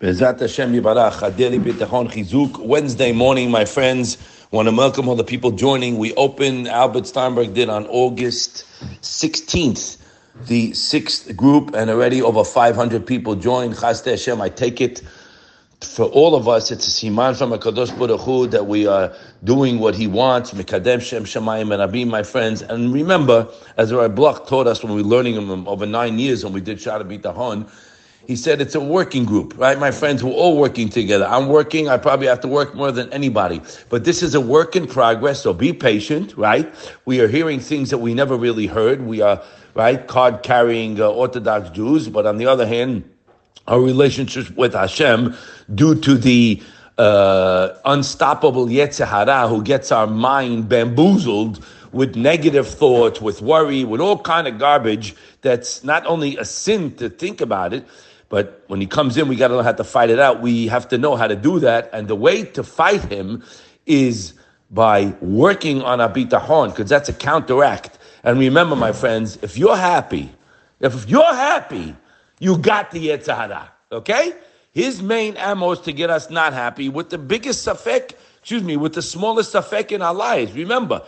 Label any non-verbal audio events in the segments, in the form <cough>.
Bezat Hashem Yibarach, Adeli Chizuk. Wednesday morning, my friends. Want to welcome all the people joining. We opened, Albert Steinberg did on August 16th, the sixth group, and already over 500 people joined. Chaste Hashem, I take it for all of us, it's a siman from HaKadosh Baruch Hu that we are doing what He wants. Mikadem Shem Shemayim and Abim, my friends. And remember, as Rabbi Bloch taught us when we were learning him over nine years when we did Shara Bitahon, he said it's a working group, right? My friends, we're all working together. I'm working. I probably have to work more than anybody. But this is a work in progress, so be patient, right? We are hearing things that we never really heard. We are, right, card carrying uh, Orthodox Jews, but on the other hand, our relationship with Hashem due to the uh, unstoppable Yetzer Hara who gets our mind bamboozled with negative thoughts, with worry, with all kind of garbage that's not only a sin to think about it, but when he comes in, we got to know how to fight it out. We have to know how to do that. And the way to fight him is by working on Abita Horn, because that's a counteract. And remember, my friends, if you're happy, if you're happy, you got the Yetzer Hara. Okay? His main ammo is to get us not happy with the biggest safek, excuse me, with the smallest safek in our lives. Remember,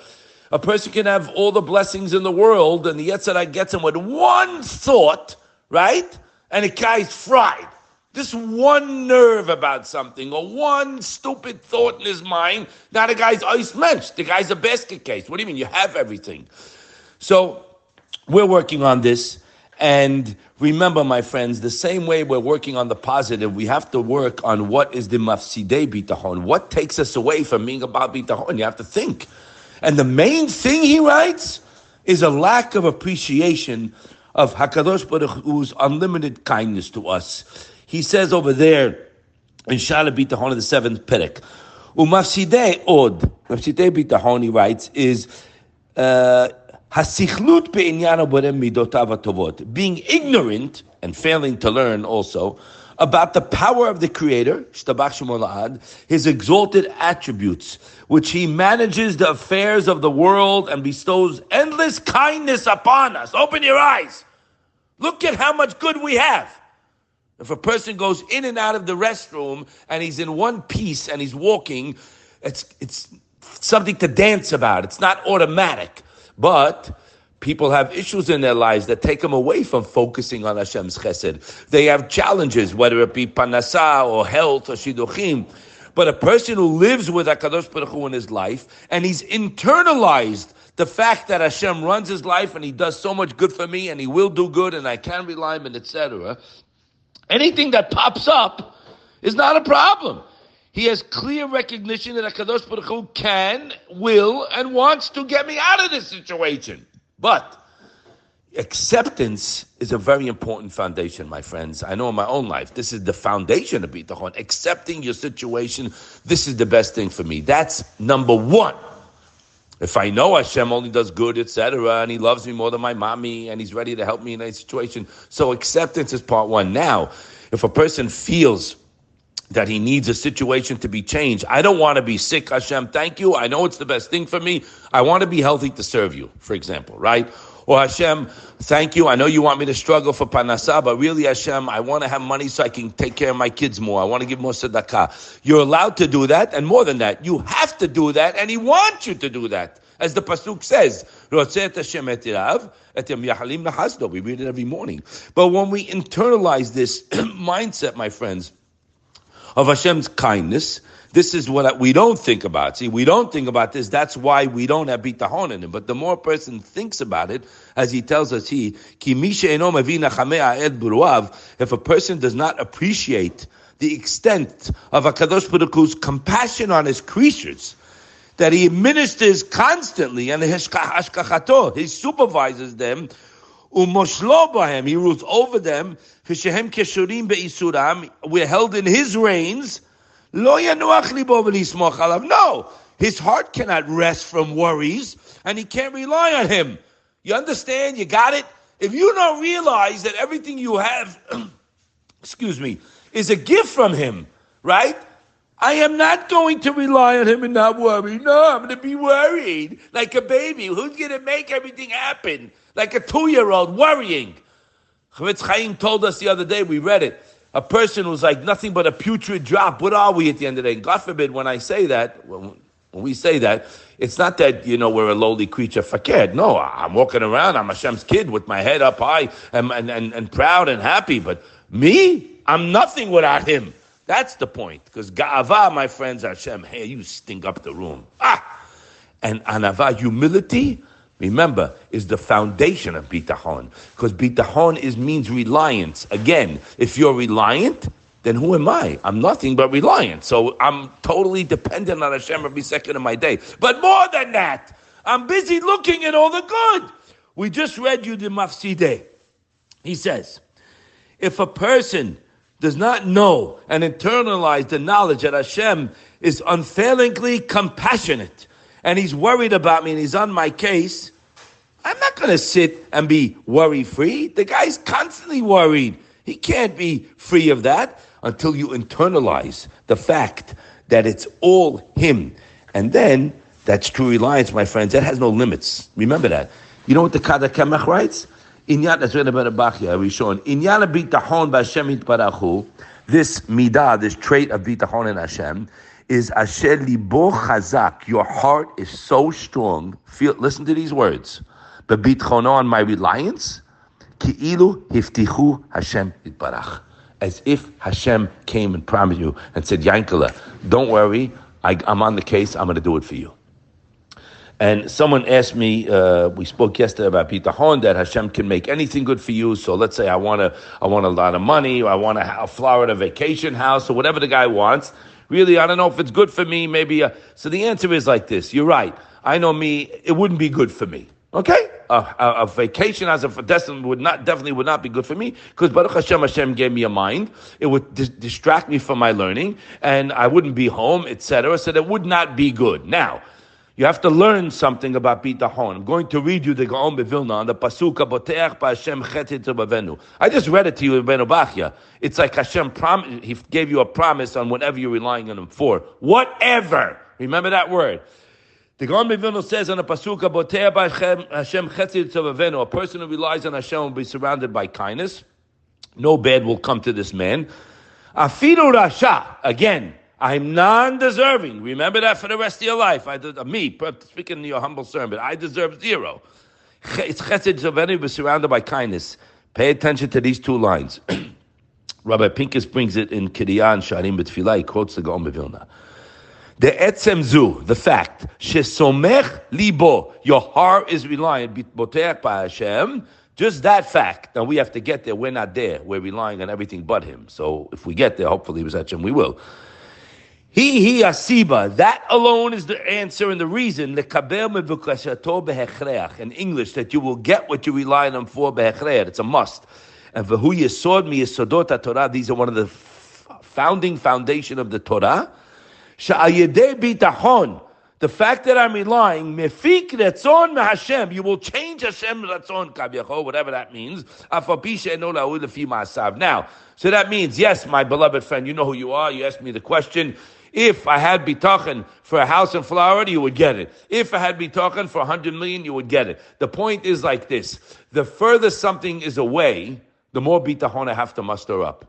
a person can have all the blessings in the world, and the Yetzer Hara gets him with one thought, right? And the guy's fried. Just one nerve about something or one stupid thought in his mind. Now the guy's ice mensch. The guy's a basket case. What do you mean? You have everything. So we're working on this. And remember, my friends, the same way we're working on the positive, we have to work on what is the mafsidei bitahon. What takes us away from being about bitahon? You have to think. And the main thing he writes is a lack of appreciation of Hakadosh Baruch Hu's unlimited kindness to us. He says over there in Shala Bitahon the seventh Perek, Umafsidei od, Mafsidei Bitahon, writes, is uh, hasichlut be'inyan midotav tovot, being ignorant and failing to learn also about the power of the Creator, his exalted attributes, which he manages the affairs of the world and bestows endless kindness upon us. Open your eyes. Look at how much good we have. If a person goes in and out of the restroom and he's in one piece and he's walking, it's, it's something to dance about. It's not automatic. But People have issues in their lives that take them away from focusing on Hashem's chesed. They have challenges, whether it be panasa or health or shidduchim. But a person who lives with Hakadosh Baruch Hu in his life and he's internalized the fact that Hashem runs his life and he does so much good for me and he will do good and I can rely on him, etc. Anything that pops up is not a problem. He has clear recognition that Hakadosh Baruch Hu can, will, and wants to get me out of this situation. But acceptance is a very important foundation, my friends. I know in my own life, this is the foundation of bitachon. Accepting your situation, this is the best thing for me. That's number one. If I know Hashem only does good, etc., and He loves me more than my mommy, and He's ready to help me in any situation, so acceptance is part one. Now, if a person feels that he needs a situation to be changed. I don't want to be sick, Hashem. Thank you. I know it's the best thing for me. I want to be healthy to serve you, for example, right? Or Hashem, thank you. I know you want me to struggle for panasa, but really, Hashem, I want to have money so I can take care of my kids more. I want to give more tzedakah. You're allowed to do that, and more than that, you have to do that, and He wants you to do that. As the pasuk says, we read it every morning. But when we internalize this <clears throat> mindset, my friends, of Hashem's kindness. This is what we don't think about. See, we don't think about this. That's why we don't have bitahon in him. But the more a person thinks about it, as he tells us, he if a person does not appreciate the extent of Hakadosh Baruch compassion on his creatures, that he ministers constantly and he supervises them, umoshlo he rules over them, Kishehem keshurim be'isuram, we're held in his reins. Lo. No, his heart cannot rest from worries, and he can't rely on him. You understand? You got it? If you don't realize that everything you have, <clears throat> excuse me, is a gift from him, right? I am not going to rely on him and not worry. No, I'm going to be worried like a baby. Who's going to make everything happen? Like a two year old worrying. Chafetz Chaim told us the other day, we read it. a person who's like nothing but a putrid drop. What are we at the end of the day? God forbid when I say that, when, when we say that, it's not that, you know, we're a lowly creature, fakir. No, I'm walking around, I'm Hashem's kid with my head up high and, and, and, and proud and happy. But me, I'm nothing without him. That's the point. Because ga'ava, my friends, Hashem, hey, you stink up the room. Ah! And anava, humility, remember, is the foundation of bitachon. Because bitachon is means reliance. Again, if you're reliant, then who am I? I'm nothing but reliant. So I'm totally dependent on Hashem every second of my day. But more than that, I'm busy looking at all the good. We just read you the Mafsideh. He says, if a person does not know and internalize the knowledge that Hashem is unfailingly compassionate and he's worried about me and he's on my case, I'm not going to sit and be worry free. The guy's constantly worried. He can't be free of that until you internalize the fact that it's all him. And then that's true reliance, my friends. That has no limits. Remember that. You know what the Kad HaKemach writes? Inyan, that's written about Abachia, Rishon. Inyan bitachon b'Hashem itbarachu. This midah, this trait of bitachon in Hashem, is asher libo chazak. Your heart is so strong. Feel, listen to these words. Bebitchono on my reliance, ki'ilu hiftichu Hashem itbarach. As if Hashem came and promised you and said, Yankala, don't worry, I, I'm on the case, I'm going to do it for you. And someone asked me, uh, we spoke yesterday about bitachon that Hashem can make anything good for you. So let's say I want to, I want a lot of money, or I want a, a Florida vacation house, or whatever the guy wants. Really, I don't know if it's good for me. Maybe. Uh, so the answer is like this. You're right. I know me. It wouldn't be good for me. Okay, a, a, a, vacation as a destination would not definitely would not be good for me because Baruch Hashem Hashem gave me a mind. It would dis- distract me from my learning, and I wouldn't be home, etc. So that would not be good. Now, you have to learn something about bitachon. I'm going to read you the Gaon Bevilna on the Pasuka Boteach by Hashem Chetit I just read it to you in Benobachia. It's like Hashem prom- He gave you a promise on whatever you're relying on Him for. Whatever. Remember that word. The Gaon Bevilna says on the Pasuka Boteach by Hashem Chetit A person who relies on Hashem will be surrounded by kindness. No bad will come to this man. Afidu Rasha again. I'm non-deserving. Remember that for the rest of your life. I did, uh, me speaking in your humble sermon. I deserve zero. It's chesed zaveni, but surrounded by kindness. Pay attention to these two lines. <clears throat> Rabbi Pinkus brings it in Kiriyan Sharim B'Tfilah. He quotes the Gaon Vilna. The etzem zu, the fact, shesomech libo, your heart is reliant, bitboteach by Hashem, just that fact. Now we have to get there. We're not there. We're relying on everything but Him. So if we get there, hopefully, Hashem, we will. He he asiba. That alone is the answer and the reason. In English, that you will get what you rely on for It's a must. And for who yisod mi yisodot Torah. These are one of the founding foundation of the Torah. Sha'ayedei bitachon. The fact that I'm relying, mefik retzon Hashem, you will change Hashem retzon kavyachol, whatever that means. Now, so that means, yes, my beloved friend, you know who you are. You asked me the question. If I had bitachon for a house in Florida, you would get it. If I had bitachon for 100 million, you would get it. The point is like this. The further something is away, the more bitachon I have to muster up.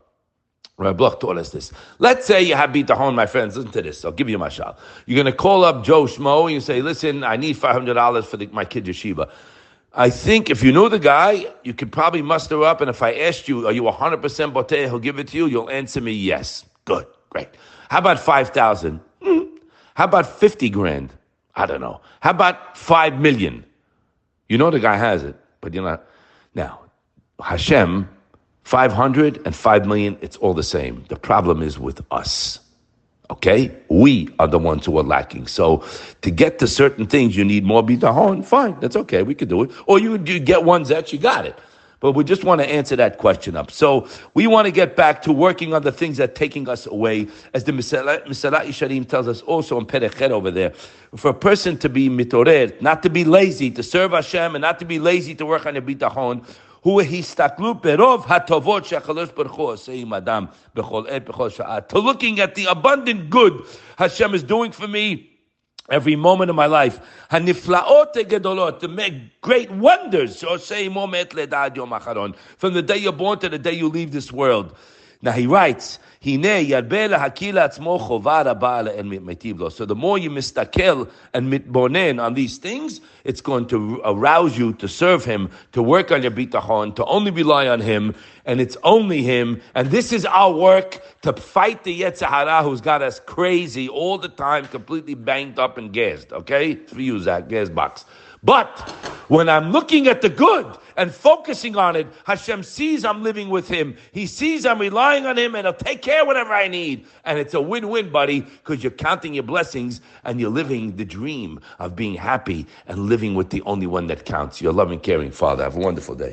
Rabbi Bloch taught us this. Let's say you have bitachon, my friends. Listen to this. I'll give you my shot. You're going to call up Joe Schmo and you say, listen, I need $500 for the, my kid yeshiva. I think if you know the guy, you could probably muster up. And if I asked you, are you 100% boteh, he'll give it to you, you'll answer me yes. Good, great. How about 5,000? Mm. How about 50 grand? I don't know. How about 5 million? You know the guy has it, but you're not. Now, Hashem, 500 and 5 million, it's all the same. The problem is with us. Okay? We are the ones who are lacking. So to get to certain things, you need more bitahon. Fine, that's okay. We could do it. Or you, you get ones that you got it. But we just want to answer that question up. So we want to get back to working on the things that are taking us away, as the Mesillat Yesharim tells us also in Perechet over there. For a person to be mitorer, not to be lazy, to serve Hashem, and not to be lazy to work on your bitachon, הוא הסתכלות ברוב הטובות שהקדוש ברוך הוא עושה עם אדם בכל עת, בכל To looking at the abundant good Hashem is doing for me, every moment of my life. Haniflaot gedolot, to make great wonders. From the day you're born to the day you leave this world. Now he writes, so the more you mistakel and mitbonen on these things, it's going to arouse you to serve him, to work on your bitachon, to only rely on him, and it's only him. And this is our work to fight the Yetzer Hara who's got us crazy all the time, completely banged up and gassed. Okay? For you, Zach, gas box. But when I'm looking at the good and focusing on it, Hashem sees I'm living with Him. He sees I'm relying on Him and He'll take care whatever I need. And it's a win-win, buddy, because you're counting your blessings and you're living the dream of being happy and living with the only one that counts. Your loving, caring Father. Have a wonderful day.